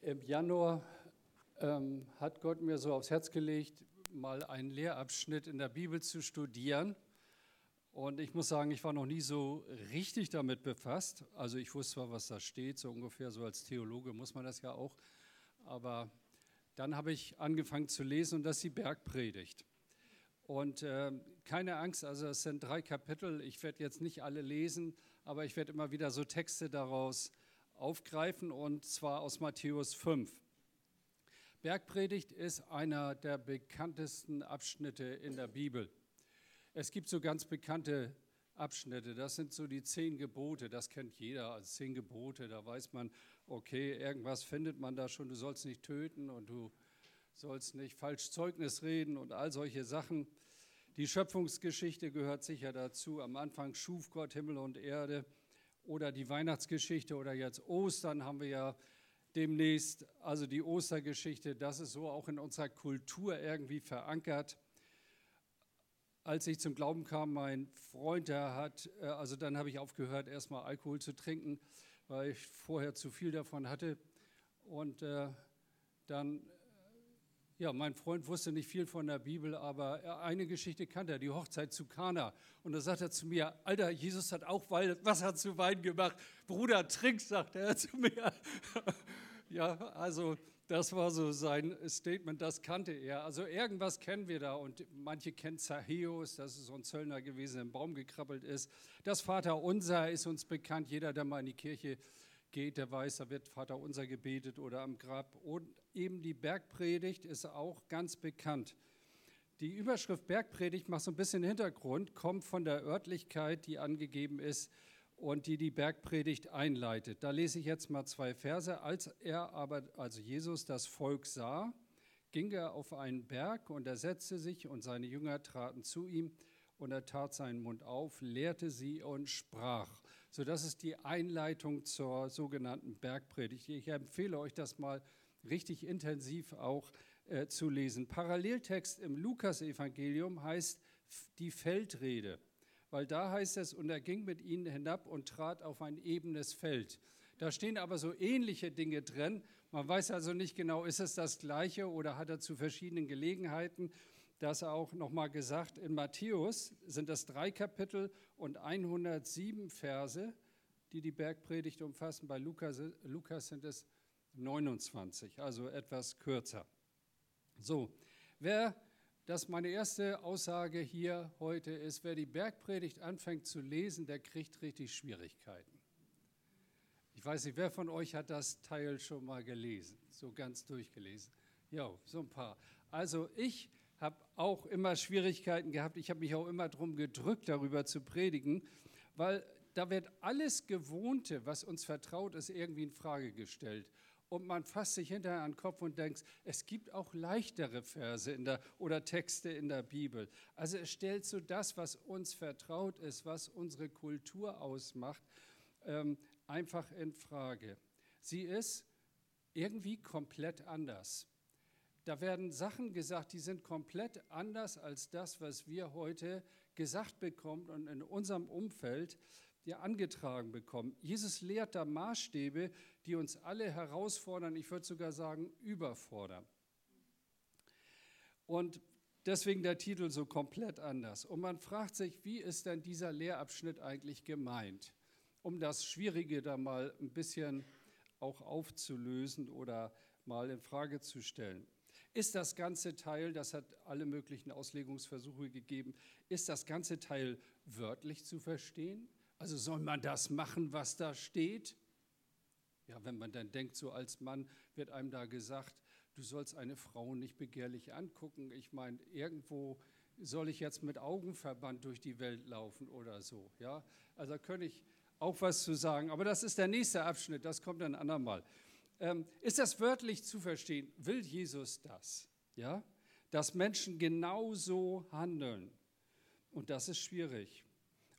Im Januar ähm, hat Gott mir so aufs Herz gelegt, mal einen Lehrabschnitt in der Bibel zu studieren. Und ich muss sagen, ich war noch nie so richtig damit befasst. Also ich wusste zwar, was da steht, so ungefähr, so als Theologe muss man das ja auch. Aber dann habe ich angefangen zu lesen und das ist die Bergpredigt. Und äh, keine Angst, also es sind drei Kapitel. Ich werde jetzt nicht alle lesen, aber ich werde immer wieder so Texte daraus aufgreifen und zwar aus Matthäus 5. Bergpredigt ist einer der bekanntesten Abschnitte in der Bibel. Es gibt so ganz bekannte Abschnitte, das sind so die zehn Gebote, das kennt jeder als zehn Gebote, da weiß man, okay, irgendwas findet man da schon, du sollst nicht töten und du sollst nicht falsch Zeugnis reden und all solche Sachen. Die Schöpfungsgeschichte gehört sicher dazu. Am Anfang schuf Gott Himmel und Erde oder die Weihnachtsgeschichte oder jetzt Ostern haben wir ja demnächst. Also die Ostergeschichte, das ist so auch in unserer Kultur irgendwie verankert. Als ich zum Glauben kam, mein Freund, der hat, äh, also dann habe ich aufgehört, erstmal Alkohol zu trinken, weil ich vorher zu viel davon hatte. Und äh, dann ja, mein Freund wusste nicht viel von der Bibel, aber eine Geschichte kannte er, die Hochzeit zu Kana. Und da sagt er zu mir, Alter, Jesus hat auch Wasser zu Wein gemacht. Bruder, trink, sagt er zu mir. ja, also das war so sein Statement, das kannte er. Also irgendwas kennen wir da und manche kennen Zachäus, das ist so ein Zöllner gewesen, der im Baum gekrabbelt ist. Das Vaterunser ist uns bekannt, jeder, der mal in die Kirche geht, der weiß, da wird Vater unser gebetet oder am Grab. Und eben die Bergpredigt ist auch ganz bekannt. Die Überschrift Bergpredigt macht so ein bisschen Hintergrund, kommt von der Örtlichkeit, die angegeben ist und die die Bergpredigt einleitet. Da lese ich jetzt mal zwei Verse. Als er aber, also Jesus, das Volk sah, ging er auf einen Berg und er setzte sich und seine Jünger traten zu ihm und er tat seinen Mund auf, lehrte sie und sprach. So, das ist die Einleitung zur sogenannten Bergpredigt. Ich empfehle euch das mal richtig intensiv auch äh, zu lesen. Paralleltext im Lukasevangelium heißt die Feldrede, weil da heißt es, und er ging mit ihnen hinab und trat auf ein ebenes Feld. Da stehen aber so ähnliche Dinge drin. Man weiß also nicht genau, ist es das gleiche oder hat er zu verschiedenen Gelegenheiten das auch nochmal gesagt, in Matthäus sind das drei Kapitel und 107 Verse, die die Bergpredigt umfassen. Bei Lukas, Lukas sind es 29, also etwas kürzer. So, wer, das meine erste Aussage hier heute ist, wer die Bergpredigt anfängt zu lesen, der kriegt richtig Schwierigkeiten. Ich weiß nicht, wer von euch hat das Teil schon mal gelesen, so ganz durchgelesen? Ja, so ein paar. Also ich habe auch immer Schwierigkeiten gehabt. Ich habe mich auch immer darum gedrückt, darüber zu predigen, weil da wird alles Gewohnte, was uns vertraut ist, irgendwie in Frage gestellt. Und man fasst sich hinterher an den Kopf und denkt, es gibt auch leichtere Verse in der, oder Texte in der Bibel. Also es stellt so das, was uns vertraut ist, was unsere Kultur ausmacht, ähm, einfach in Frage. Sie ist irgendwie komplett anders. Da werden Sachen gesagt, die sind komplett anders als das, was wir heute gesagt bekommen und in unserem Umfeld ja angetragen bekommen. Jesus lehrt da Maßstäbe, die uns alle herausfordern, ich würde sogar sagen überfordern. Und deswegen der Titel so komplett anders. Und man fragt sich, wie ist denn dieser Lehrabschnitt eigentlich gemeint? Um das Schwierige da mal ein bisschen auch aufzulösen oder mal in Frage zu stellen. Ist das ganze Teil, das hat alle möglichen Auslegungsversuche gegeben, ist das ganze Teil wörtlich zu verstehen? Also soll man das machen, was da steht? Ja, wenn man dann denkt, so als Mann wird einem da gesagt, du sollst eine Frau nicht begehrlich angucken. Ich meine, irgendwo soll ich jetzt mit Augenverband durch die Welt laufen oder so. Ja, also da könnte ich auch was zu sagen. Aber das ist der nächste Abschnitt, das kommt dann andermal. Ähm, ist das wörtlich zu verstehen? Will Jesus das? Ja? Dass Menschen genauso handeln. Und das ist schwierig.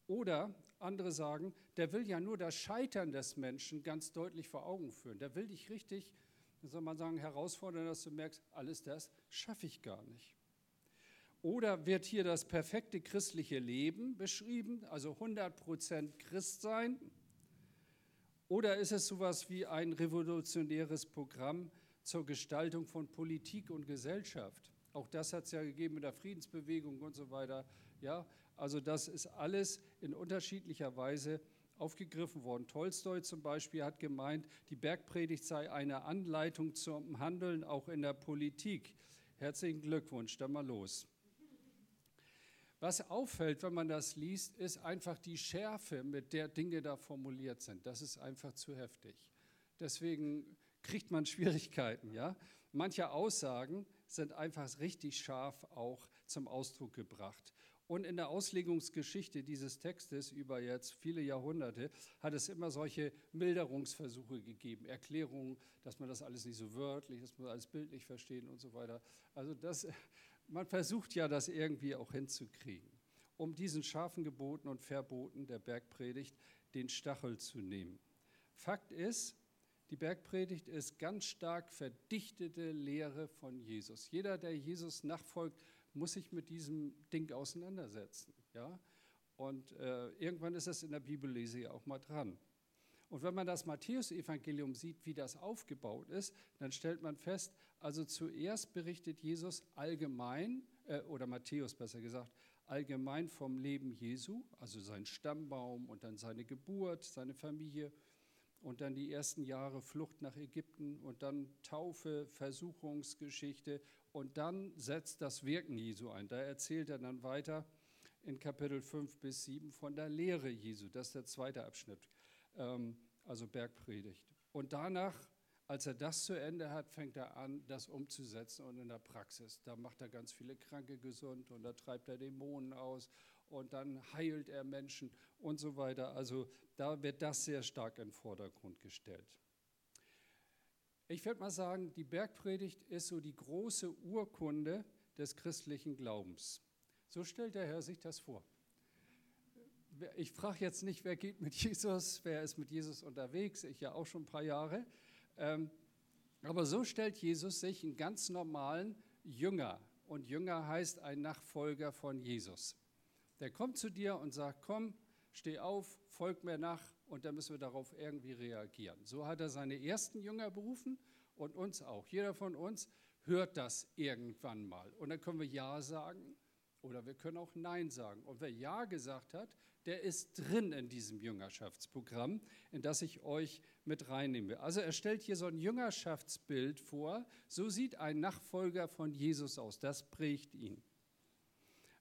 Oder andere sagen, der will ja nur das Scheitern des Menschen ganz deutlich vor Augen führen. Der will dich richtig, soll man sagen, herausfordern, dass du merkst, alles das schaffe ich gar nicht. Oder wird hier das perfekte christliche Leben beschrieben, also 100% Christ sein, Oder ist es sowas wie ein revolutionäres Programm zur Gestaltung von Politik und Gesellschaft? Auch das hat es ja gegeben mit der Friedensbewegung und so weiter. Ja, also das ist alles in unterschiedlicher Weise aufgegriffen worden. Tolstoi zum Beispiel hat gemeint, die Bergpredigt sei eine Anleitung zum Handeln auch in der Politik. Herzlichen Glückwunsch, dann mal los. Was auffällt, wenn man das liest, ist einfach die Schärfe, mit der Dinge da formuliert sind. Das ist einfach zu heftig. Deswegen kriegt man Schwierigkeiten. Ja? Manche Aussagen sind einfach richtig scharf auch zum Ausdruck gebracht. Und in der Auslegungsgeschichte dieses Textes über jetzt viele Jahrhunderte hat es immer solche Milderungsversuche gegeben, Erklärungen, dass man das alles nicht so wörtlich, dass man alles bildlich verstehen und so weiter. Also das, man versucht ja, das irgendwie auch hinzukriegen, um diesen scharfen Geboten und Verboten der Bergpredigt den Stachel zu nehmen. Fakt ist, die Bergpredigt ist ganz stark verdichtete Lehre von Jesus. Jeder, der Jesus nachfolgt, muss sich mit diesem Ding auseinandersetzen. Ja? Und äh, irgendwann ist das in der Bibellese ja auch mal dran. Und wenn man das Matthäusevangelium sieht, wie das aufgebaut ist, dann stellt man fest, also zuerst berichtet Jesus allgemein, äh, oder Matthäus besser gesagt, allgemein vom Leben Jesu, also sein Stammbaum und dann seine Geburt, seine Familie und dann die ersten Jahre Flucht nach Ägypten und dann Taufe, Versuchungsgeschichte und dann setzt das Wirken Jesu ein. Da erzählt er dann weiter in Kapitel 5 bis 7 von der Lehre Jesu. Das ist der zweite Abschnitt, ähm, also Bergpredigt. Und danach, als er das zu Ende hat, fängt er an, das umzusetzen und in der Praxis. Da macht er ganz viele Kranke gesund und da treibt er Dämonen aus und dann heilt er Menschen und so weiter. Also da wird das sehr stark in den Vordergrund gestellt. Ich würde mal sagen, die Bergpredigt ist so die große Urkunde des christlichen Glaubens. So stellt der Herr sich das vor. Ich frage jetzt nicht, wer geht mit Jesus, wer ist mit Jesus unterwegs, ich ja auch schon ein paar Jahre. Ähm, aber so stellt Jesus sich einen ganz normalen Jünger. Und Jünger heißt ein Nachfolger von Jesus. Der kommt zu dir und sagt, komm, steh auf, folg mir nach und dann müssen wir darauf irgendwie reagieren. So hat er seine ersten Jünger berufen und uns auch. Jeder von uns hört das irgendwann mal. Und dann können wir Ja sagen oder wir können auch Nein sagen. Und wer Ja gesagt hat, der ist drin in diesem Jüngerschaftsprogramm, in das ich euch mit reinnehme. Also er stellt hier so ein Jüngerschaftsbild vor. So sieht ein Nachfolger von Jesus aus. Das prägt ihn.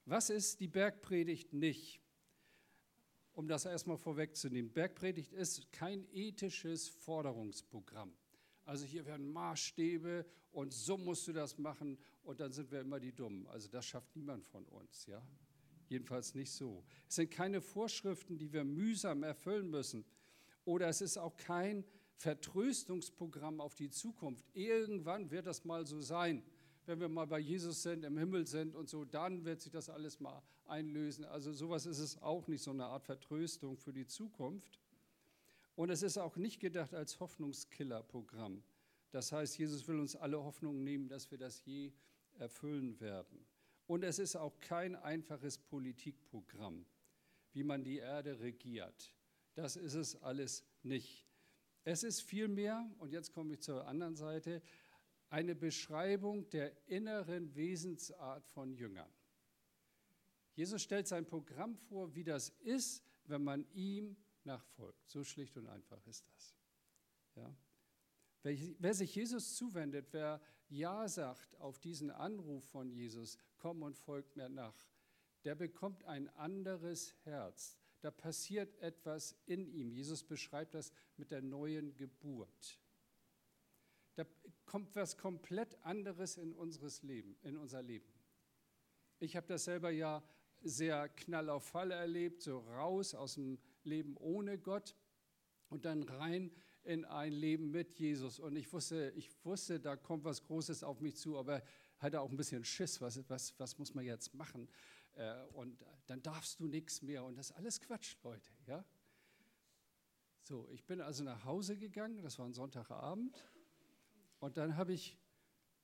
Was ist die Bergpredigt nicht? Um das erstmal vorwegzunehmen. Bergpredigt ist kein ethisches Forderungsprogramm. Also hier werden Maßstäbe und so musst du das machen und dann sind wir immer die Dummen. Also das schafft niemand von uns, ja. Jedenfalls nicht so. Es sind keine Vorschriften, die wir mühsam erfüllen müssen. Oder es ist auch kein Vertröstungsprogramm auf die Zukunft. Irgendwann wird das mal so sein wenn wir mal bei Jesus sind, im Himmel sind und so, dann wird sich das alles mal einlösen. Also sowas ist es auch nicht, so eine Art Vertröstung für die Zukunft. Und es ist auch nicht gedacht als Hoffnungskiller-Programm. Das heißt, Jesus will uns alle Hoffnung nehmen, dass wir das je erfüllen werden. Und es ist auch kein einfaches Politikprogramm, wie man die Erde regiert. Das ist es alles nicht. Es ist vielmehr, und jetzt komme ich zur anderen Seite, eine Beschreibung der inneren Wesensart von Jüngern. Jesus stellt sein Programm vor, wie das ist, wenn man ihm nachfolgt. So schlicht und einfach ist das. Ja? Wer, wer sich Jesus zuwendet, wer Ja sagt auf diesen Anruf von Jesus, komm und folgt mir nach, der bekommt ein anderes Herz. Da passiert etwas in ihm. Jesus beschreibt das mit der neuen Geburt kommt was komplett anderes in, unseres Leben, in unser Leben. Ich habe das selber ja sehr knall auf Fall erlebt, so raus aus dem Leben ohne Gott und dann rein in ein Leben mit Jesus. Und ich wusste, ich wusste, da kommt was Großes auf mich zu, aber hatte auch ein bisschen Schiss, was, was, was muss man jetzt machen? Äh, und dann darfst du nichts mehr. Und das ist alles Quatsch, Leute. Ja? So, ich bin also nach Hause gegangen, das war ein Sonntagabend. Und dann habe ich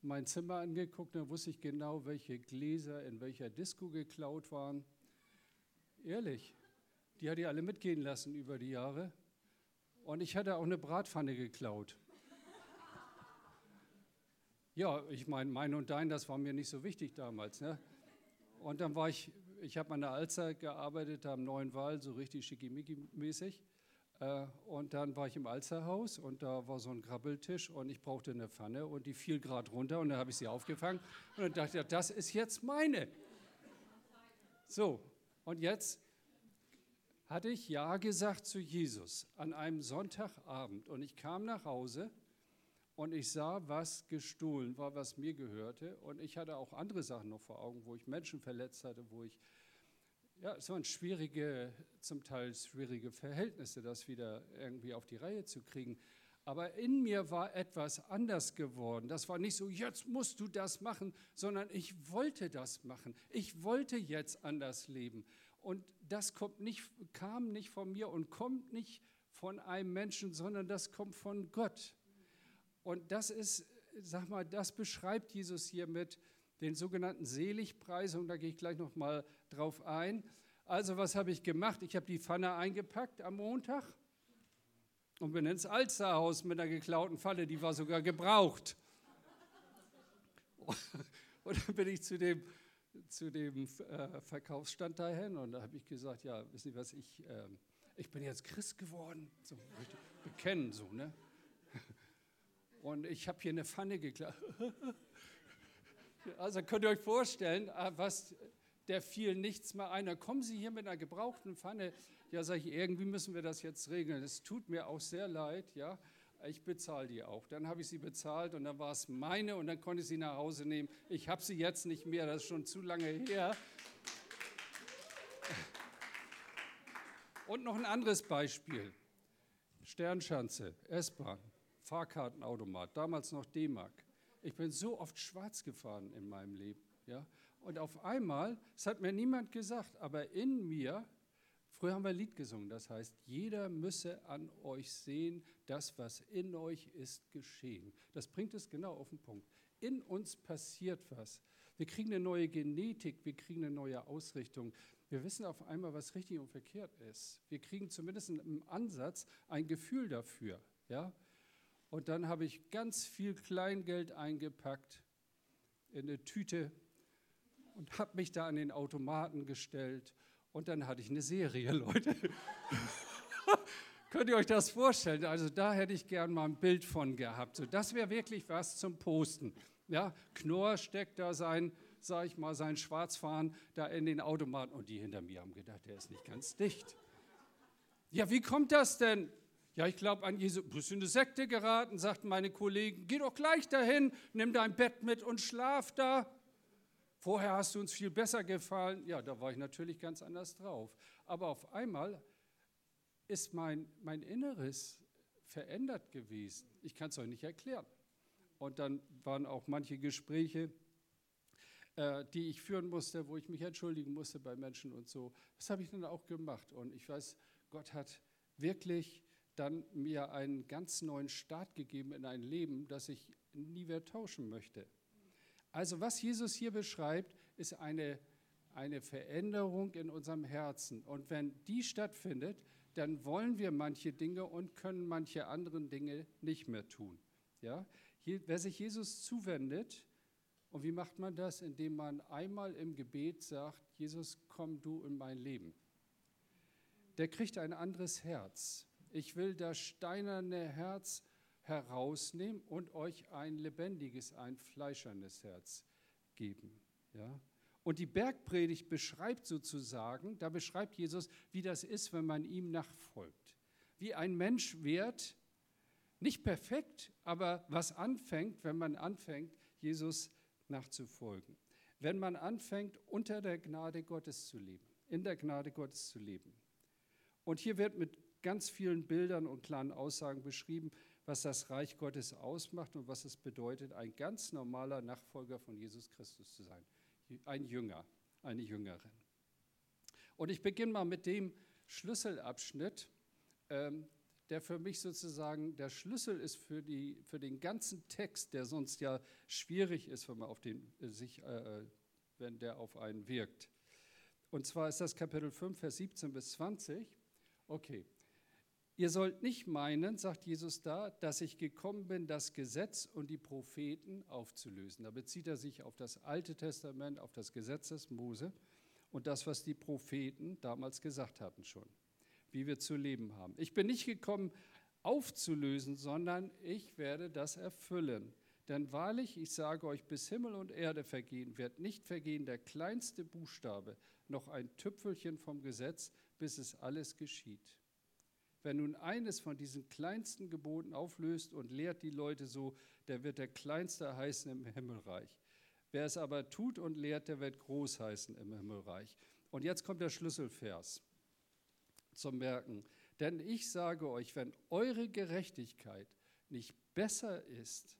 mein Zimmer angeguckt, dann wusste ich genau, welche Gläser in welcher Disco geklaut waren. Ehrlich, die hatte ich alle mitgehen lassen über die Jahre. Und ich hatte auch eine Bratpfanne geklaut. Ja, ich meine, mein und dein, das war mir nicht so wichtig damals. Ne? Und dann war ich, ich habe an der Alster gearbeitet, am Neuen Wall, so richtig schickimicki-mäßig. Äh, und dann war ich im Alsterhaus und da war so ein Krabbeltisch und ich brauchte eine Pfanne und die fiel gerade runter und dann habe ich sie aufgefangen und dann dachte ich, das ist jetzt meine. So, und jetzt hatte ich Ja gesagt zu Jesus an einem Sonntagabend und ich kam nach Hause und ich sah, was gestohlen war, was mir gehörte und ich hatte auch andere Sachen noch vor Augen, wo ich Menschen verletzt hatte, wo ich, ja, es waren schwierige, zum Teil schwierige Verhältnisse, das wieder irgendwie auf die Reihe zu kriegen. Aber in mir war etwas anders geworden. Das war nicht so, jetzt musst du das machen, sondern ich wollte das machen. Ich wollte jetzt anders leben. Und das kommt nicht, kam nicht von mir und kommt nicht von einem Menschen, sondern das kommt von Gott. Und das ist, sag mal, das beschreibt Jesus hier mit den sogenannten Seligpreisungen. Da gehe ich gleich noch mal drauf ein. Also, was habe ich gemacht? Ich habe die Pfanne eingepackt am Montag und bin ins Alsterhaus mit einer geklauten Pfanne, die war sogar gebraucht. Und dann bin ich zu dem zu dem äh, Verkaufsstand dahin und da habe ich gesagt, ja, wissen Sie was, ich, äh, ich bin jetzt Christ geworden, so bekennen so, ne? Und ich habe hier eine Pfanne geklaut. Also könnt ihr euch vorstellen, äh, was, der fiel nichts mehr ein. Da kommen Sie hier mit einer gebrauchten Pfanne. Ja, sage ich, irgendwie müssen wir das jetzt regeln. Es tut mir auch sehr leid, ja ich bezahle die auch. Dann habe ich sie bezahlt und dann war es meine und dann konnte ich sie nach Hause nehmen. Ich habe sie jetzt nicht mehr, das ist schon zu lange her. Und noch ein anderes Beispiel. Sternschanze, S-Bahn, Fahrkartenautomat, damals noch D-Mark. Ich bin so oft schwarz gefahren in meinem Leben. Ja? Und auf einmal, es hat mir niemand gesagt, aber in mir Früher haben wir ein Lied gesungen, das heißt, jeder müsse an euch sehen, das, was in euch ist, geschehen. Das bringt es genau auf den Punkt. In uns passiert was. Wir kriegen eine neue Genetik, wir kriegen eine neue Ausrichtung. Wir wissen auf einmal, was richtig und verkehrt ist. Wir kriegen zumindest im Ansatz ein Gefühl dafür. Ja? Und dann habe ich ganz viel Kleingeld eingepackt in eine Tüte und habe mich da an den Automaten gestellt und dann hatte ich eine Serie, Leute. Könnt ihr euch das vorstellen? Also da hätte ich gern mal ein Bild von gehabt. So, das wäre wirklich was zum Posten. Ja, Knorr steckt da sein, sag ich mal, sein Schwarzfahren da in den Automaten und die hinter mir haben gedacht, der ist nicht ganz dicht. Ja, wie kommt das denn? Ja, ich glaube an Jesu, bist du in eine Sekte geraten, sagten meine Kollegen, geh doch gleich dahin, nimm dein Bett mit und schlaf da. Vorher hast du uns viel besser gefallen. Ja, da war ich natürlich ganz anders drauf. Aber auf einmal ist mein, mein Inneres verändert gewesen. Ich kann es euch nicht erklären. Und dann waren auch manche Gespräche, äh, die ich führen musste, wo ich mich entschuldigen musste bei Menschen und so. Das habe ich dann auch gemacht. Und ich weiß, Gott hat wirklich dann mir einen ganz neuen Start gegeben in ein Leben, das ich nie mehr tauschen möchte. Also was Jesus hier beschreibt, ist eine, eine Veränderung in unserem Herzen. Und wenn die stattfindet, dann wollen wir manche Dinge und können manche anderen Dinge nicht mehr tun. Ja? Wer sich Jesus zuwendet, und wie macht man das? Indem man einmal im Gebet sagt, Jesus, komm du in mein Leben. Der kriegt ein anderes Herz. Ich will das steinerne Herz herausnehmen und euch ein lebendiges, ein fleischernes Herz geben. Ja? Und die Bergpredigt beschreibt sozusagen, da beschreibt Jesus, wie das ist, wenn man ihm nachfolgt. Wie ein Mensch wird, nicht perfekt, aber was anfängt, wenn man anfängt, Jesus nachzufolgen. Wenn man anfängt, unter der Gnade Gottes zu leben, in der Gnade Gottes zu leben. Und hier wird mit ganz vielen Bildern und klaren Aussagen beschrieben, was das Reich Gottes ausmacht und was es bedeutet, ein ganz normaler Nachfolger von Jesus Christus zu sein. Ein Jünger, eine Jüngerin. Und ich beginne mal mit dem Schlüsselabschnitt, ähm, der für mich sozusagen der Schlüssel ist für, die, für den ganzen Text, der sonst ja schwierig ist, wenn, man auf den, äh, sich, äh, wenn der auf einen wirkt. Und zwar ist das Kapitel 5, Vers 17 bis 20. Okay, Ihr sollt nicht meinen, sagt Jesus da, dass ich gekommen bin, das Gesetz und die Propheten aufzulösen. Da bezieht er sich auf das Alte Testament, auf das Gesetz des Mose und das, was die Propheten damals gesagt hatten schon, wie wir zu leben haben. Ich bin nicht gekommen, aufzulösen, sondern ich werde das erfüllen. Denn wahrlich, ich sage euch, bis Himmel und Erde vergehen, wird nicht vergehen der kleinste Buchstabe, noch ein Tüpfelchen vom Gesetz, bis es alles geschieht. Wer nun eines von diesen kleinsten Geboten auflöst und lehrt die Leute so, der wird der Kleinste heißen im Himmelreich. Wer es aber tut und lehrt, der wird groß heißen im Himmelreich. Und jetzt kommt der Schlüsselvers zum Merken. Denn ich sage euch, wenn eure Gerechtigkeit nicht besser ist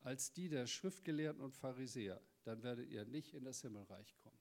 als die der Schriftgelehrten und Pharisäer, dann werdet ihr nicht in das Himmelreich kommen.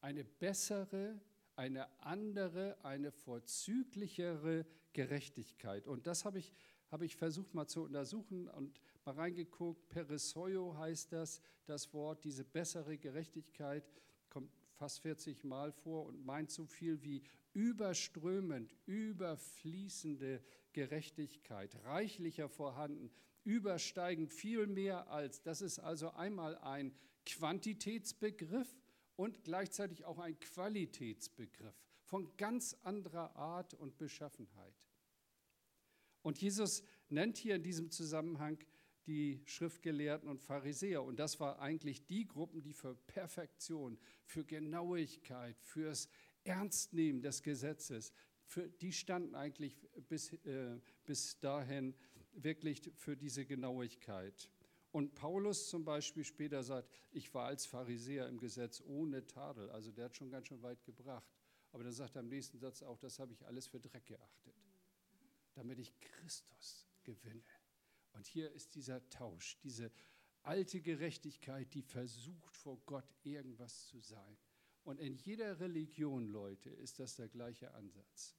Eine bessere eine andere, eine vorzüglichere Gerechtigkeit. Und das habe ich, habe ich versucht mal zu untersuchen und mal reingeguckt. Peresoio heißt das, das Wort, diese bessere Gerechtigkeit kommt fast 40 Mal vor und meint so viel wie überströmend, überfließende Gerechtigkeit, reichlicher vorhanden, übersteigend, viel mehr als. Das ist also einmal ein Quantitätsbegriff und gleichzeitig auch ein Qualitätsbegriff von ganz anderer Art und Beschaffenheit. Und Jesus nennt hier in diesem Zusammenhang die Schriftgelehrten und Pharisäer. Und das war eigentlich die Gruppen, die für Perfektion, für Genauigkeit, fürs Ernstnehmen des Gesetzes, für, die standen eigentlich bis, äh, bis dahin wirklich für diese Genauigkeit. Und Paulus zum Beispiel später sagt, ich war als Pharisäer im Gesetz ohne Tadel. Also der hat schon ganz schön weit gebracht. Aber dann sagt er im nächsten Satz auch, das habe ich alles für Dreck geachtet, damit ich Christus gewinne. Und hier ist dieser Tausch, diese alte Gerechtigkeit, die versucht vor Gott irgendwas zu sein. Und in jeder Religion, Leute, ist das der gleiche Ansatz.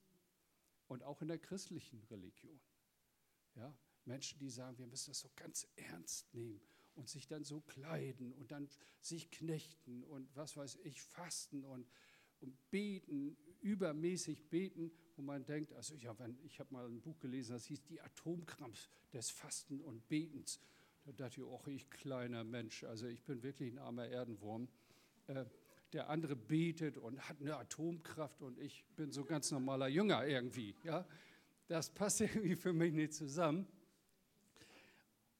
Und auch in der christlichen Religion. Ja, Menschen, die sagen, wir müssen das so ganz ernst nehmen und sich dann so kleiden und dann sich knechten und was weiß ich, fasten und, und beten, übermäßig beten, wo man denkt, also ich habe hab mal ein Buch gelesen, das hieß Die Atomkrampf des Fasten und Betens. Da dachte ich, oh, ich kleiner Mensch, also ich bin wirklich ein armer Erdenwurm. Äh, der andere betet und hat eine Atomkraft und ich bin so ganz normaler Jünger irgendwie. Ja? Das passt irgendwie für mich nicht zusammen.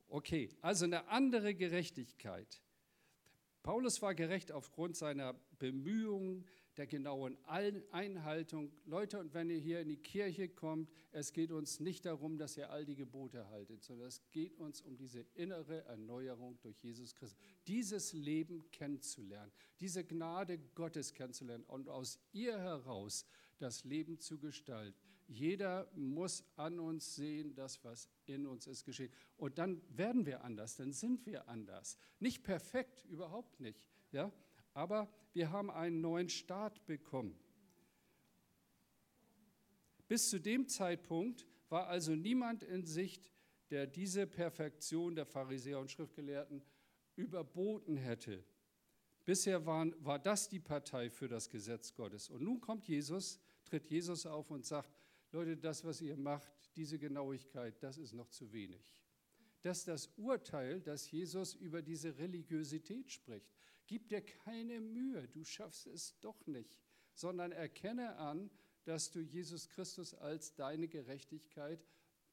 Okay, also eine andere Gerechtigkeit. Paulus war gerecht aufgrund seiner Bemühungen, der genauen Einhaltung. Leute, und wenn ihr hier in die Kirche kommt, es geht uns nicht darum, dass ihr all die Gebote haltet, sondern es geht uns um diese innere Erneuerung durch Jesus Christus. Dieses Leben kennenzulernen, diese Gnade Gottes kennenzulernen und aus ihr heraus das Leben zu gestalten. Jeder muss an uns sehen, das, was in uns ist, geschehen. Und dann werden wir anders, dann sind wir anders. Nicht perfekt, überhaupt nicht. Ja? Aber wir haben einen neuen Start bekommen. Bis zu dem Zeitpunkt war also niemand in Sicht, der diese Perfektion der Pharisäer und Schriftgelehrten überboten hätte. Bisher waren, war das die Partei für das Gesetz Gottes. Und nun kommt Jesus, tritt Jesus auf und sagt, Leute, das, was ihr macht, diese Genauigkeit, das ist noch zu wenig. Das ist das Urteil, das Jesus über diese Religiosität spricht. Gib dir keine Mühe, du schaffst es doch nicht, sondern erkenne an, dass du Jesus Christus als deine Gerechtigkeit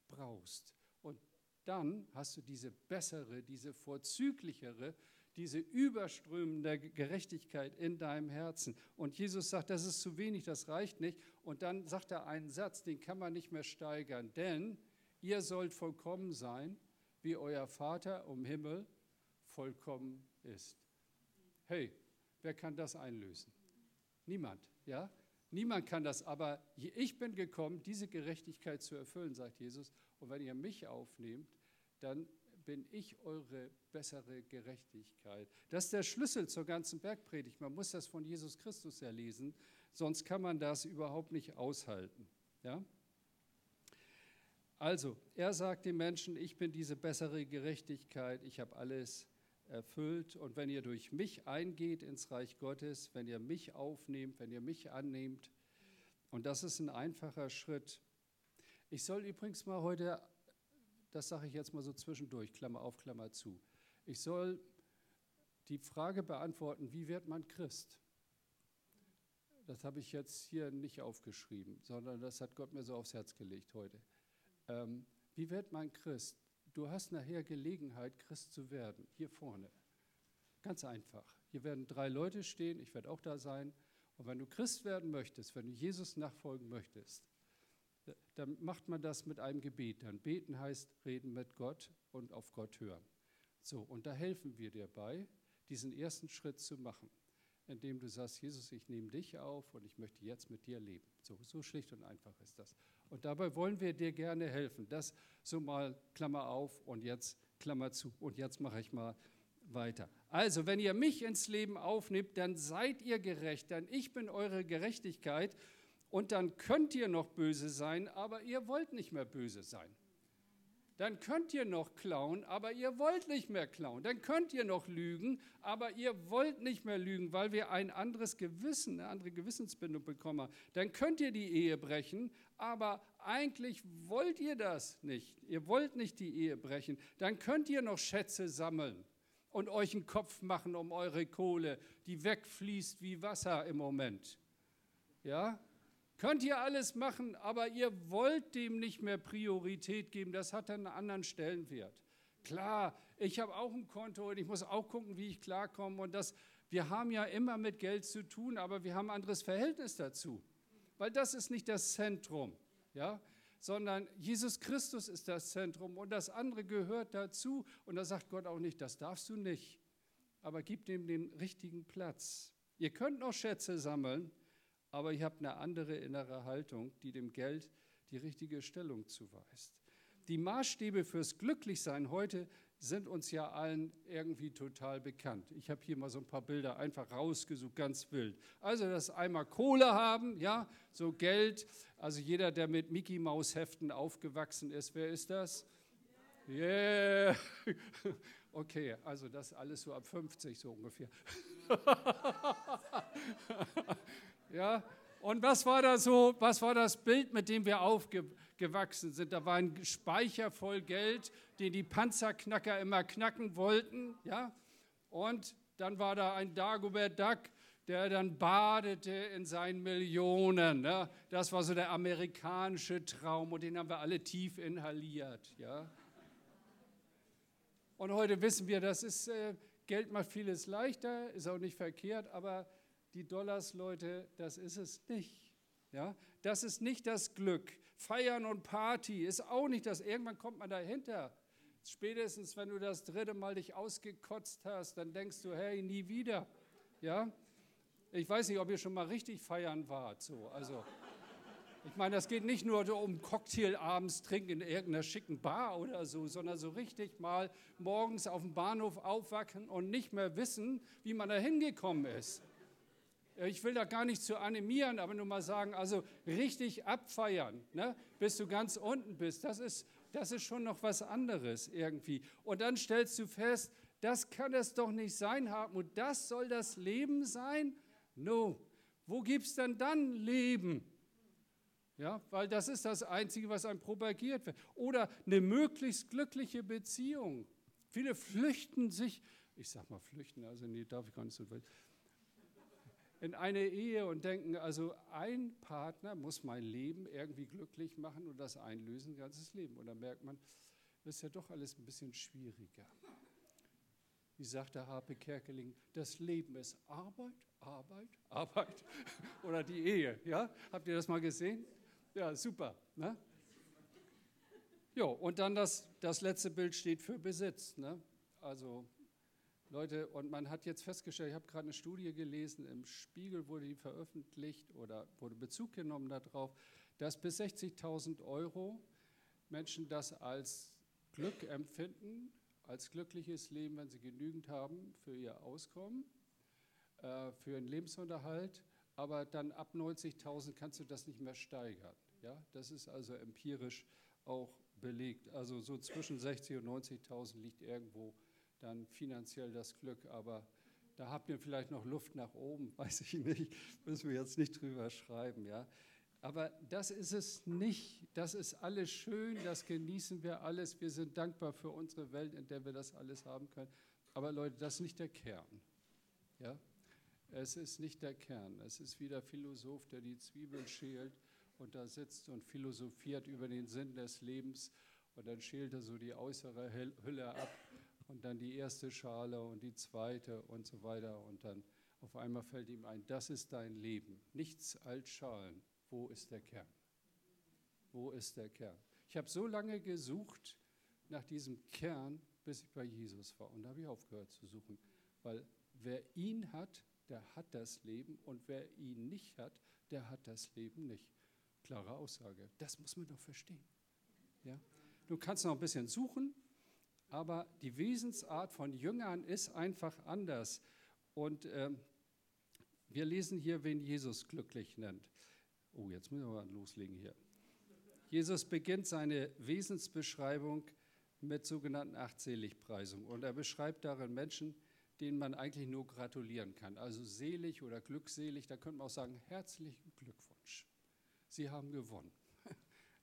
brauchst. Und dann hast du diese bessere, diese vorzüglichere diese überströmende Gerechtigkeit in deinem Herzen. Und Jesus sagt, das ist zu wenig, das reicht nicht. Und dann sagt er einen Satz, den kann man nicht mehr steigern, denn ihr sollt vollkommen sein, wie euer Vater im Himmel vollkommen ist. Hey, wer kann das einlösen? Niemand, ja? Niemand kann das, aber ich bin gekommen, diese Gerechtigkeit zu erfüllen, sagt Jesus. Und wenn ihr mich aufnehmt, dann bin ich eure bessere Gerechtigkeit. Das ist der Schlüssel zur ganzen Bergpredigt. Man muss das von Jesus Christus erlesen, sonst kann man das überhaupt nicht aushalten. Ja? Also, er sagt den Menschen, ich bin diese bessere Gerechtigkeit, ich habe alles erfüllt und wenn ihr durch mich eingeht ins Reich Gottes, wenn ihr mich aufnehmt, wenn ihr mich annehmt, und das ist ein einfacher Schritt, Ich soll übrigens mal heute, das sage ich jetzt mal so zwischendurch, Klammer auf, Klammer zu. Ich soll die Frage beantworten, wie wird man Christ? Das habe ich jetzt hier nicht aufgeschrieben, sondern das hat Gott mir so aufs Herz gelegt heute. Ähm, wie wird man Christ? Du hast nachher Gelegenheit, Christ zu werden, hier vorne. Ganz einfach. Hier werden drei Leute stehen, ich werde auch da sein. Und wenn du Christ werden möchtest, wenn du Jesus nachfolgen möchtest, dann macht man das mit einem Gebet. Dann beten heißt reden mit Gott und auf Gott hören. So, und da helfen wir dir bei, diesen ersten Schritt zu machen, indem du sagst, Jesus, ich nehme dich auf und ich möchte jetzt mit dir leben. So, so schlicht und einfach ist das. Und dabei wollen wir dir gerne helfen. Das so mal Klammer auf und jetzt Klammer zu. Und jetzt mache ich mal weiter. Also, wenn ihr mich ins Leben aufnehmt, dann seid ihr gerecht, denn ich bin eure Gerechtigkeit und dann könnt ihr noch böse sein, aber ihr wollt nicht mehr böse sein. Dann könnt ihr noch klauen, aber ihr wollt nicht mehr klauen. Dann könnt ihr noch lügen, aber ihr wollt nicht mehr lügen, weil wir ein anderes Gewissen, eine andere Gewissensbindung bekommen. Dann könnt ihr die Ehe brechen, aber eigentlich wollt ihr das nicht. Ihr wollt nicht die Ehe brechen. Dann könnt ihr noch Schätze sammeln und euch einen Kopf machen um eure Kohle, die wegfließt wie Wasser im Moment. Ja? Könnt ihr alles machen, aber ihr wollt dem nicht mehr Priorität geben. Das hat einen anderen Stellenwert. Klar, ich habe auch ein Konto und ich muss auch gucken, wie ich klarkomme. Und das, wir haben ja immer mit Geld zu tun, aber wir haben ein anderes Verhältnis dazu. Weil das ist nicht das Zentrum, ja? sondern Jesus Christus ist das Zentrum und das andere gehört dazu. Und da sagt Gott auch nicht, das darfst du nicht, aber gib dem den richtigen Platz. Ihr könnt noch Schätze sammeln, aber ihr habt eine andere innere Haltung, die dem Geld die richtige Stellung zuweist. Die Maßstäbe fürs Glücklichsein heute sind uns ja allen irgendwie total bekannt. Ich habe hier mal so ein paar Bilder einfach rausgesucht, ganz wild. Also das einmal Kohle haben, ja, so Geld. Also jeder, der mit Mickey Maus Heften aufgewachsen ist, wer ist das? Yeah. Okay, also das alles so ab 50 so ungefähr. Ja, und was war da so, was war das Bild, mit dem wir aufgewachsen sind? Da war ein Speicher voll Geld, den die Panzerknacker immer knacken wollten, ja? Und dann war da ein Dagobert Duck, der dann badete in seinen Millionen. Ne? Das war so der amerikanische Traum und den haben wir alle tief inhaliert. Ja? Und heute wissen wir, das ist, äh, Geld macht vieles leichter, ist auch nicht verkehrt, aber die Dollars, Leute, das ist es nicht. Ja, das ist nicht das Glück. Feiern und Party ist auch nicht das. Irgendwann kommt man dahinter. Spätestens, wenn du das dritte Mal dich ausgekotzt hast, dann denkst du, hey, nie wieder. Ja, ich weiß nicht, ob ihr schon mal richtig feiern wart. So, also. Ich meine, das geht nicht nur um Cocktail abends trinken in irgendeiner schicken Bar oder so, sondern so richtig mal morgens auf dem Bahnhof aufwachen und nicht mehr wissen, wie man da hingekommen ist. Ich will da gar nicht zu animieren, aber nur mal sagen, also richtig abfeiern, ne, bis du ganz unten bist, das ist, das ist schon noch was anderes irgendwie. Und dann stellst du fest, das kann es doch nicht sein, Hartmut, das soll das Leben sein? No. Wo gibt es denn dann Leben? Ja, weil das ist das Einzige, was einem propagiert wird. Oder eine möglichst glückliche Beziehung. Viele flüchten sich, ich sag mal flüchten, also nee, darf ich gar nicht so weit in eine Ehe und denken, also ein Partner muss mein Leben irgendwie glücklich machen und das einlösen, ein ganzes Leben. Und dann merkt man, das ist ja doch alles ein bisschen schwieriger. Wie sagt der Harpe Kerkeling, das Leben ist Arbeit, Arbeit, Arbeit. Oder die Ehe, ja? Habt ihr das mal gesehen? Ja, super. Ne? Jo, und dann das, das letzte Bild steht für Besitz. Ne? Also Leute, und man hat jetzt festgestellt, ich habe gerade eine Studie gelesen, im Spiegel wurde die veröffentlicht oder wurde Bezug genommen darauf, dass bis 60.000 Euro Menschen das als Glück empfinden, als glückliches Leben, wenn sie genügend haben für ihr Auskommen, äh, für ihren Lebensunterhalt, aber dann ab 90.000 kannst du das nicht mehr steigern. Ja? Das ist also empirisch auch belegt. Also so zwischen 60.000 und 90.000 liegt irgendwo dann finanziell das Glück. Aber da habt ihr vielleicht noch Luft nach oben, weiß ich nicht, müssen wir jetzt nicht drüber schreiben. Ja? Aber das ist es nicht. Das ist alles schön, das genießen wir alles. Wir sind dankbar für unsere Welt, in der wir das alles haben können. Aber Leute, das ist nicht der Kern. Ja? Es ist nicht der Kern. Es ist wie der Philosoph, der die Zwiebeln schält und da sitzt und philosophiert über den Sinn des Lebens. Und dann schält er so die äußere Hülle ab und dann die erste Schale und die zweite und so weiter. Und dann auf einmal fällt ihm ein, das ist dein Leben. Nichts als Schalen. Wo ist der Kern? Wo ist der Kern? Ich habe so lange gesucht nach diesem Kern, bis ich bei Jesus war. Und da habe ich aufgehört zu suchen. Weil wer ihn hat, der hat das Leben. Und wer ihn nicht hat, der hat das Leben nicht. Klare Aussage. Das muss man doch verstehen. Ja? Du kannst noch ein bisschen suchen, aber die Wesensart von Jüngern ist einfach anders. Und ähm, wir lesen hier, wen Jesus glücklich nennt. Oh, jetzt müssen wir mal loslegen hier. Jesus beginnt seine Wesensbeschreibung mit sogenannten Achtseligpreisungen. Und er beschreibt darin Menschen, denen man eigentlich nur gratulieren kann. Also selig oder glückselig, da könnte man auch sagen, herzlichen Glückwunsch. Sie haben gewonnen.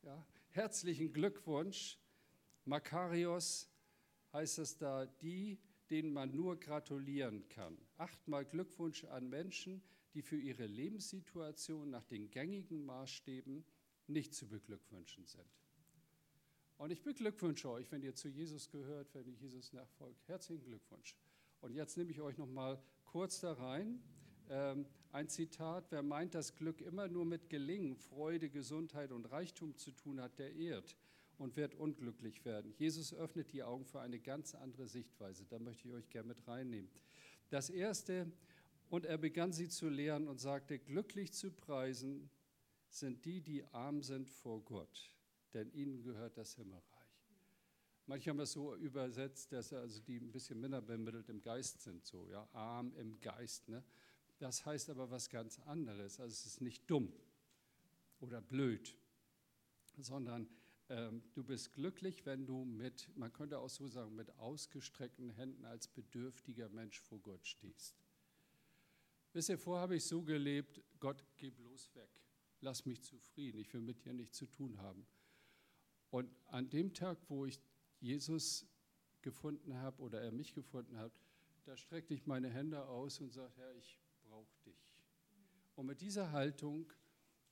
Ja, herzlichen Glückwunsch. Makarios heißt es da, die, denen man nur gratulieren kann. Achtmal Glückwunsch an Menschen, die für ihre Lebenssituation nach den gängigen Maßstäben nicht zu beglückwünschen sind. Und ich beglückwünsche euch, wenn ihr zu Jesus gehört, wenn ihr Jesus nachfolgt. Herzlichen Glückwunsch. Und jetzt nehme ich euch noch mal kurz da rein. Ähm, ein Zitat: Wer meint, dass Glück immer nur mit Gelingen, Freude, Gesundheit und Reichtum zu tun hat, der irrt und wird unglücklich werden. Jesus öffnet die Augen für eine ganz andere Sichtweise. Da möchte ich euch gerne mit reinnehmen. Das erste, und er begann sie zu lehren und sagte, glücklich zu preisen sind die, die arm sind vor Gott, denn ihnen gehört das Himmelreich. Manche haben es so übersetzt, dass also die ein bisschen minder bemittelt im Geist sind, so, ja, arm im Geist. Ne? Das heißt aber was ganz anderes. Also es ist nicht dumm oder blöd, sondern du bist glücklich, wenn du mit, man könnte auch so sagen, mit ausgestreckten Händen als bedürftiger Mensch vor Gott stehst. Wisst ihr, vorher habe ich so gelebt, Gott, geh bloß weg. Lass mich zufrieden, ich will mit dir nichts zu tun haben. Und an dem Tag, wo ich Jesus gefunden habe oder er mich gefunden hat, da streckte ich meine Hände aus und sagte, Herr, ich brauche dich. Und mit dieser Haltung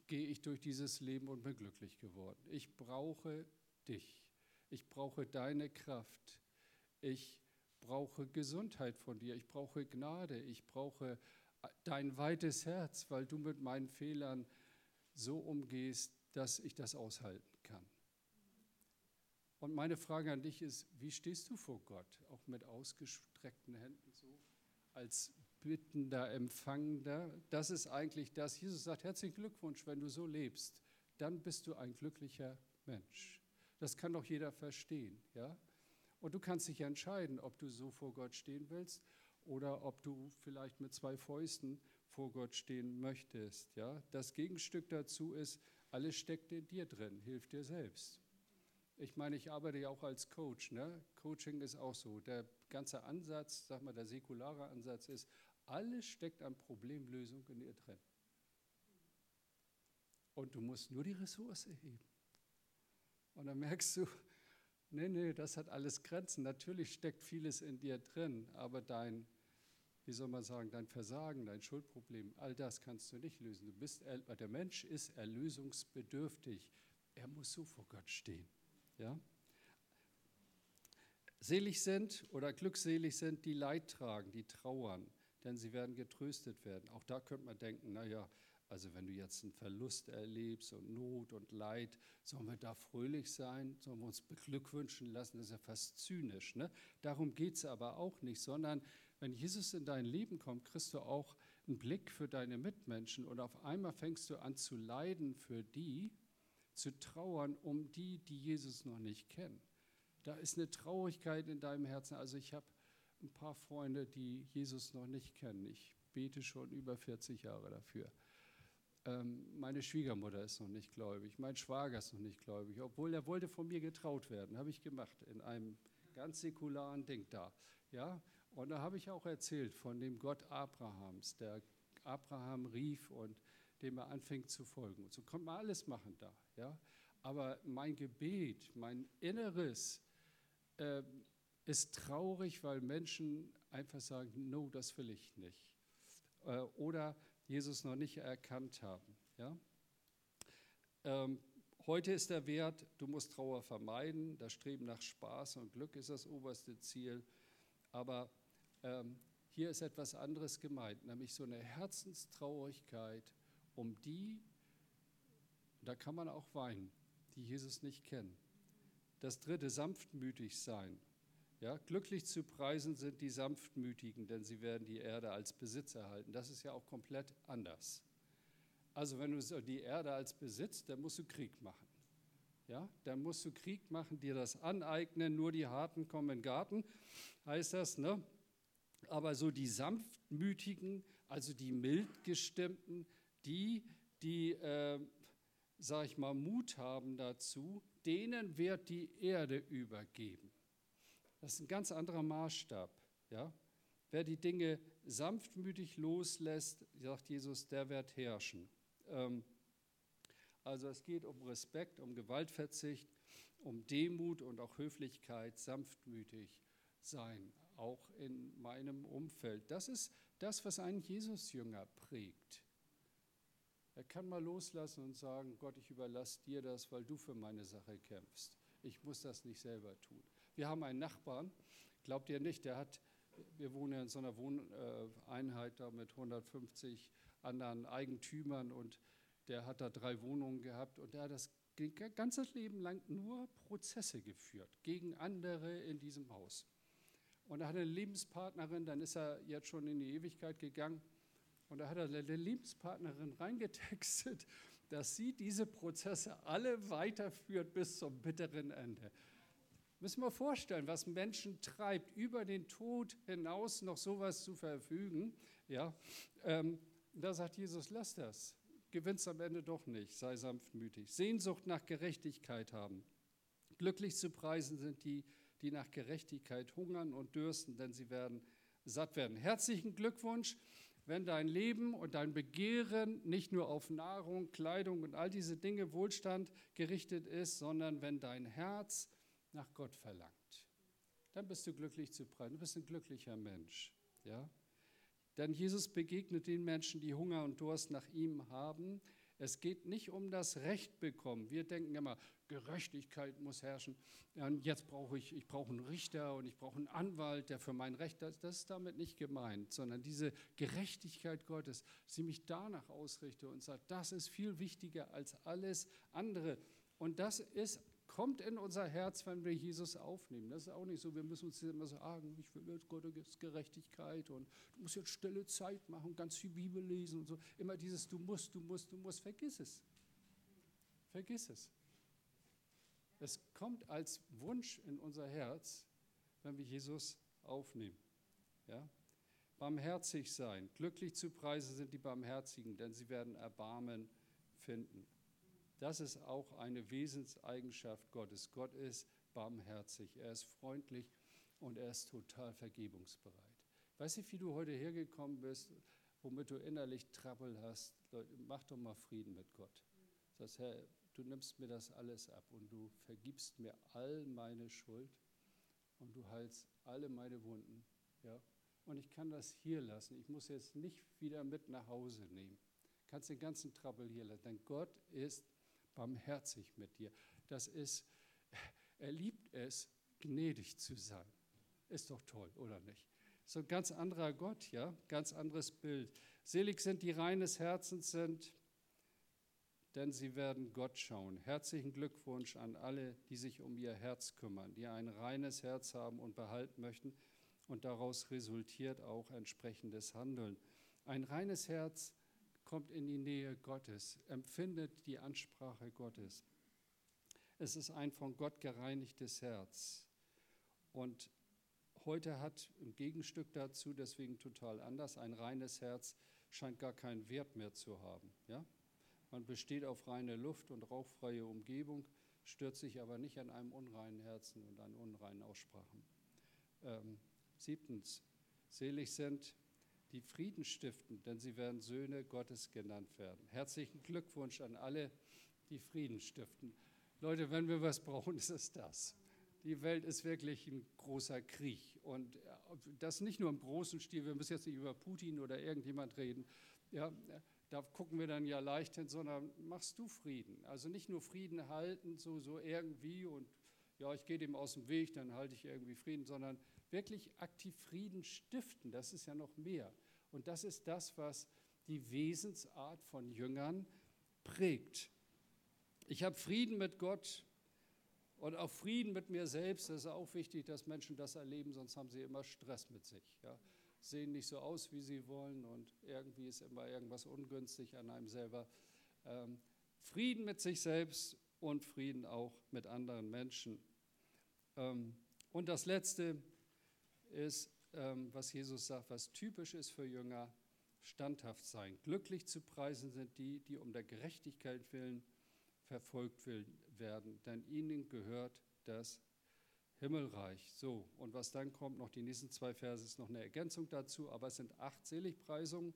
gehe ich durch dieses Leben und bin glücklich geworden. Ich brauche dich. Ich brauche deine Kraft. Ich brauche Gesundheit von dir. Ich brauche Gnade. Ich brauche dein weites Herz, weil du mit meinen Fehlern so umgehst, dass ich das aushalten kann. Und meine Frage an dich ist, wie stehst du vor Gott, auch mit ausgestreckten Händen so, als bittender, empfangender? Das ist eigentlich das. Jesus sagt, herzlichen Glückwunsch, wenn du so lebst, dann bist du ein glücklicher Mensch. Das kann doch jeder verstehen, ja? Und du kannst dich entscheiden, ob du so vor Gott stehen willst oder ob du vielleicht mit zwei Fäusten vor Gott stehen möchtest. Ja? Das Gegenstück dazu ist, alles steckt in dir drin, hilf dir selbst. Ich meine, ich arbeite ja auch als Coach. Ne? Coaching ist auch so. Der ganze Ansatz, sag mal, der säkulare Ansatz ist, alles steckt an Problemlösung in dir drin. Und du musst nur die Ressource heben. Und dann merkst du, nee, nee, das hat alles Grenzen. Natürlich steckt vieles in dir drin, aber dein wie soll man sagen, dein Versagen, dein Schuldproblem, all das kannst du nicht lösen. Du bist, der Mensch ist erlösungsbedürftig. Er muss so vor Gott stehen. Ja? Selig sind oder glückselig sind, die Leid tragen, die trauern, denn sie werden getröstet werden. Auch da könnte man denken, naja, also wenn du jetzt einen Verlust erlebst und Not und Leid, sollen wir da fröhlich sein? Sollen wir uns beglückwünschen lassen? Das ist ja fast zynisch. Ne? Darum geht es aber auch nicht, sondern wenn Jesus in dein Leben kommt, kriegst du auch einen Blick für deine Mitmenschen und auf einmal fängst du an zu leiden für die, zu trauern um die, die Jesus noch nicht kennen. Da ist eine Traurigkeit in deinem Herzen. Also ich habe ein paar Freunde, die Jesus noch nicht kennen. Ich bete schon über 40 Jahre dafür. Ähm, meine Schwiegermutter ist noch nicht gläubig, mein Schwager ist noch nicht gläubig, obwohl er wollte von mir getraut werden, habe ich gemacht in einem ganz säkularen Ding da. Ja, und da habe ich auch erzählt von dem Gott Abrahams, der Abraham rief und dem er anfängt zu folgen. Und so konnte man alles machen da. Ja? Aber mein Gebet, mein Inneres äh, ist traurig, weil Menschen einfach sagen, no, das will ich nicht. Äh, oder Jesus noch nicht erkannt haben. Ja? Ähm, heute ist der Wert, du musst Trauer vermeiden, das Streben nach Spaß und Glück ist das oberste Ziel. Aber ähm, hier ist etwas anderes gemeint, nämlich so eine Herzenstraurigkeit um die, da kann man auch weinen, die Jesus nicht kennen. Das dritte, sanftmütig sein. Ja, glücklich zu preisen sind die Sanftmütigen, denn sie werden die Erde als Besitz erhalten. Das ist ja auch komplett anders. Also wenn du die Erde als Besitz, dann musst du Krieg machen. Ja, dann musst du Krieg machen, dir das aneignen, nur die Harten kommen in den Garten, heißt das. Ne? Aber so die Sanftmütigen, also die Mildgestimmten, die, die, äh, sag ich mal, Mut haben dazu, denen wird die Erde übergeben. Das ist ein ganz anderer Maßstab. Ja? Wer die Dinge sanftmütig loslässt, sagt Jesus, der wird herrschen. Ähm, also es geht um Respekt, um Gewaltverzicht, um Demut und auch Höflichkeit, sanftmütig sein, auch in meinem Umfeld. Das ist das, was einen Jesusjünger prägt. Er kann mal loslassen und sagen, Gott, ich überlasse dir das, weil du für meine Sache kämpfst. Ich muss das nicht selber tun. Wir haben einen Nachbarn, glaubt ihr nicht, der hat, wir wohnen ja in so einer Wohneinheit da mit 150 anderen Eigentümern und der hat da drei Wohnungen gehabt und der hat das ganze Leben lang nur Prozesse geführt gegen andere in diesem Haus. Und er hatte eine Lebenspartnerin, dann ist er jetzt schon in die Ewigkeit gegangen und da hat er der Lebenspartnerin reingetextet, dass sie diese Prozesse alle weiterführt bis zum bitteren Ende. Müssen wir vorstellen, was Menschen treibt, über den Tod hinaus noch sowas zu verfügen. Ja, ähm, da sagt Jesus, lass das. Gewinnst am Ende doch nicht, sei sanftmütig. Sehnsucht nach Gerechtigkeit haben. Glücklich zu preisen sind die, die nach Gerechtigkeit hungern und dürsten, denn sie werden satt werden. Herzlichen Glückwunsch wenn dein Leben und dein Begehren nicht nur auf Nahrung, Kleidung und all diese Dinge, Wohlstand gerichtet ist, sondern wenn dein Herz nach Gott verlangt. Dann bist du glücklich zu preisen. Du bist ein glücklicher Mensch. Ja? Denn Jesus begegnet den Menschen, die Hunger und Durst nach ihm haben. Es geht nicht um das Recht bekommen. Wir denken immer, Gerechtigkeit muss herrschen. Und jetzt brauche ich, ich brauche einen Richter und ich brauche einen Anwalt, der für mein Recht, das, das ist damit nicht gemeint, sondern diese Gerechtigkeit Gottes, sie mich danach ausrichte und sagt, das ist viel wichtiger als alles andere. Und das ist kommt in unser Herz, wenn wir Jesus aufnehmen. Das ist auch nicht so, wir müssen uns immer sagen, ich will jetzt Gottes Gerechtigkeit und du musst jetzt stille Zeit machen, ganz viel Bibel lesen und so. Immer dieses du musst, du musst, du musst, vergiss es. Vergiss es. Es kommt als Wunsch in unser Herz, wenn wir Jesus aufnehmen. Ja? Barmherzig sein. Glücklich zu preisen sind die Barmherzigen, denn sie werden Erbarmen finden. Das ist auch eine Wesenseigenschaft Gottes. Gott ist barmherzig, er ist freundlich und er ist total vergebungsbereit. Weißt du, wie du heute hergekommen bist, womit du innerlich Trouble hast? Leute, mach doch mal Frieden mit Gott. Sagst, Herr, du nimmst mir das alles ab und du vergibst mir all meine Schuld und du heilst alle meine Wunden. Ja? Und ich kann das hier lassen. Ich muss jetzt nicht wieder mit nach Hause nehmen. Kannst den ganzen Trouble hier lassen. Denn Gott ist barmherzig mit dir. Das ist, er liebt es, gnädig zu sein. Ist doch toll, oder nicht? So ein ganz anderer Gott, ja, ganz anderes Bild. Selig sind die reines Herzens sind, denn sie werden Gott schauen. Herzlichen Glückwunsch an alle, die sich um ihr Herz kümmern, die ein reines Herz haben und behalten möchten und daraus resultiert auch entsprechendes Handeln. Ein reines Herz kommt in die Nähe Gottes, empfindet die Ansprache Gottes. Es ist ein von Gott gereinigtes Herz. Und heute hat im Gegenstück dazu, deswegen total anders, ein reines Herz scheint gar keinen Wert mehr zu haben. Ja? Man besteht auf reine Luft und rauchfreie Umgebung, stört sich aber nicht an einem unreinen Herzen und an unreinen Aussprachen. Ähm, siebtens, selig sind, die Frieden stiften, denn sie werden Söhne Gottes genannt werden. Herzlichen Glückwunsch an alle, die Frieden stiften. Leute, wenn wir was brauchen, ist es das. Die Welt ist wirklich ein großer Krieg. Und das nicht nur im großen Stil, wir müssen jetzt nicht über Putin oder irgendjemand reden, ja, da gucken wir dann ja leicht hin, sondern machst du Frieden. Also nicht nur Frieden halten, so, so irgendwie und ja, ich gehe dem aus dem Weg, dann halte ich irgendwie Frieden, sondern wirklich aktiv Frieden stiften, das ist ja noch mehr. Und das ist das, was die Wesensart von Jüngern prägt. Ich habe Frieden mit Gott und auch Frieden mit mir selbst. Das ist auch wichtig, dass Menschen das erleben, sonst haben sie immer Stress mit sich. Ja. Sehen nicht so aus, wie sie wollen und irgendwie ist immer irgendwas ungünstig an einem selber. Ähm, Frieden mit sich selbst und Frieden auch mit anderen Menschen. Ähm, und das Letzte ist, was Jesus sagt, was typisch ist für Jünger, standhaft sein. Glücklich zu preisen sind die, die um der Gerechtigkeit willen verfolgt werden, denn ihnen gehört das Himmelreich. So, und was dann kommt, noch die nächsten zwei Verse, ist noch eine Ergänzung dazu, aber es sind acht Seligpreisungen.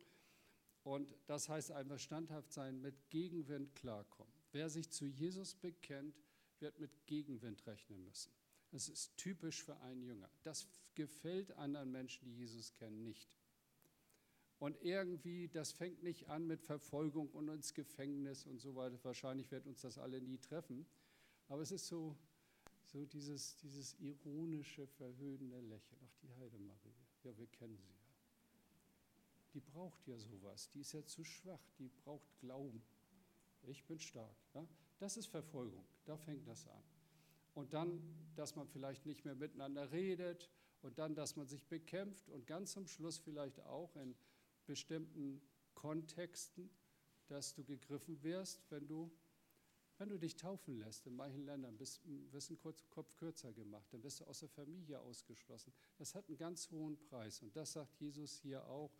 Und das heißt einfach standhaft sein, mit Gegenwind klarkommen. Wer sich zu Jesus bekennt, wird mit Gegenwind rechnen müssen. Das ist typisch für einen Jünger. Das gefällt anderen Menschen, die Jesus kennen, nicht. Und irgendwie, das fängt nicht an mit Verfolgung und ins Gefängnis und so weiter. Wahrscheinlich wird uns das alle nie treffen. Aber es ist so, so dieses, dieses ironische, verhöhnende Lächeln. Ach, die Heidemarie. Ja, wir kennen sie ja. Die braucht ja sowas. Die ist ja zu schwach. Die braucht Glauben. Ich bin stark. Ja? Das ist Verfolgung. Da fängt das an. Und dann, dass man vielleicht nicht mehr miteinander redet und dann, dass man sich bekämpft und ganz zum Schluss vielleicht auch in bestimmten Kontexten, dass du gegriffen wirst, wenn du, wenn du dich taufen lässt. In manchen Ländern bist, wirst einen Kopf kürzer gemacht, dann wirst du aus der Familie ausgeschlossen. Das hat einen ganz hohen Preis und das sagt Jesus hier auch.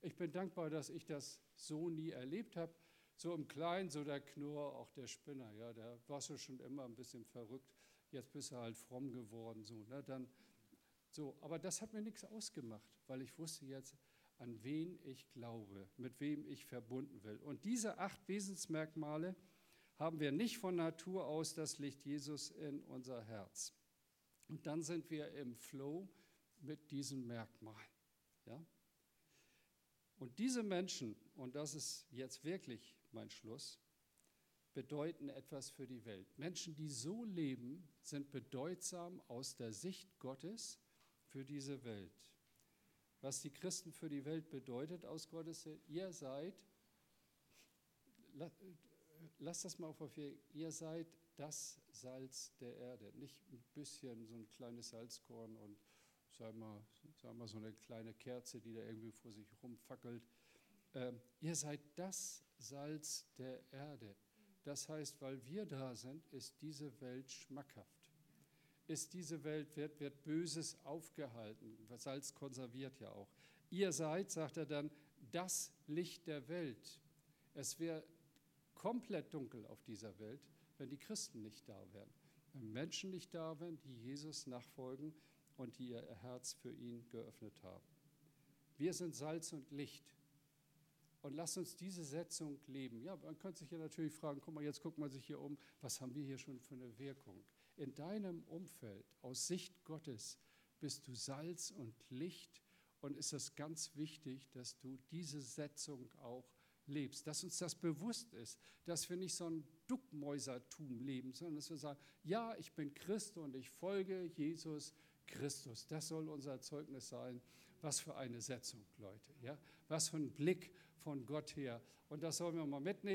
Ich bin dankbar, dass ich das so nie erlebt habe. So im Kleinen, so der Knurr, auch der Spinner, ja, der war schon immer ein bisschen verrückt. Jetzt bist du halt fromm geworden, so, ne, dann, so. Aber das hat mir nichts ausgemacht, weil ich wusste jetzt, an wen ich glaube, mit wem ich verbunden will. Und diese acht Wesensmerkmale haben wir nicht von Natur aus, das Licht Jesus in unser Herz. Und dann sind wir im Flow mit diesen Merkmalen. Ja? Und diese Menschen, und das ist jetzt wirklich mein Schluss, bedeuten etwas für die Welt. Menschen, die so leben, sind bedeutsam aus der Sicht Gottes für diese Welt was die Christen für die Welt bedeutet aus Gottes Sicht. Ihr seid, lasst das mal auf Papier, ihr seid das Salz der Erde. Nicht ein bisschen so ein kleines Salzkorn und sagen wir, sagen wir so eine kleine Kerze, die da irgendwie vor sich rumfackelt. Ähm, ihr seid das Salz der Erde. Das heißt, weil wir da sind, ist diese Welt schmackhaft ist diese Welt, wird, wird Böses aufgehalten. Salz konserviert ja auch. Ihr seid, sagt er dann, das Licht der Welt. Es wäre komplett dunkel auf dieser Welt, wenn die Christen nicht da wären. Wenn Menschen nicht da wären, die Jesus nachfolgen und die ihr Herz für ihn geöffnet haben. Wir sind Salz und Licht. Und lasst uns diese Setzung leben. Ja, man könnte sich ja natürlich fragen, guck mal, jetzt guckt man sich hier um, was haben wir hier schon für eine Wirkung? in deinem Umfeld, aus Sicht Gottes, bist du Salz und Licht und ist es ganz wichtig, dass du diese Setzung auch lebst, dass uns das bewusst ist, dass wir nicht so ein Duckmäusertum leben, sondern dass wir sagen, ja, ich bin Christ und ich folge Jesus Christus. Das soll unser Zeugnis sein. Was für eine Setzung, Leute, ja? Was für ein Blick von Gott her. Und das sollen wir mal mitnehmen.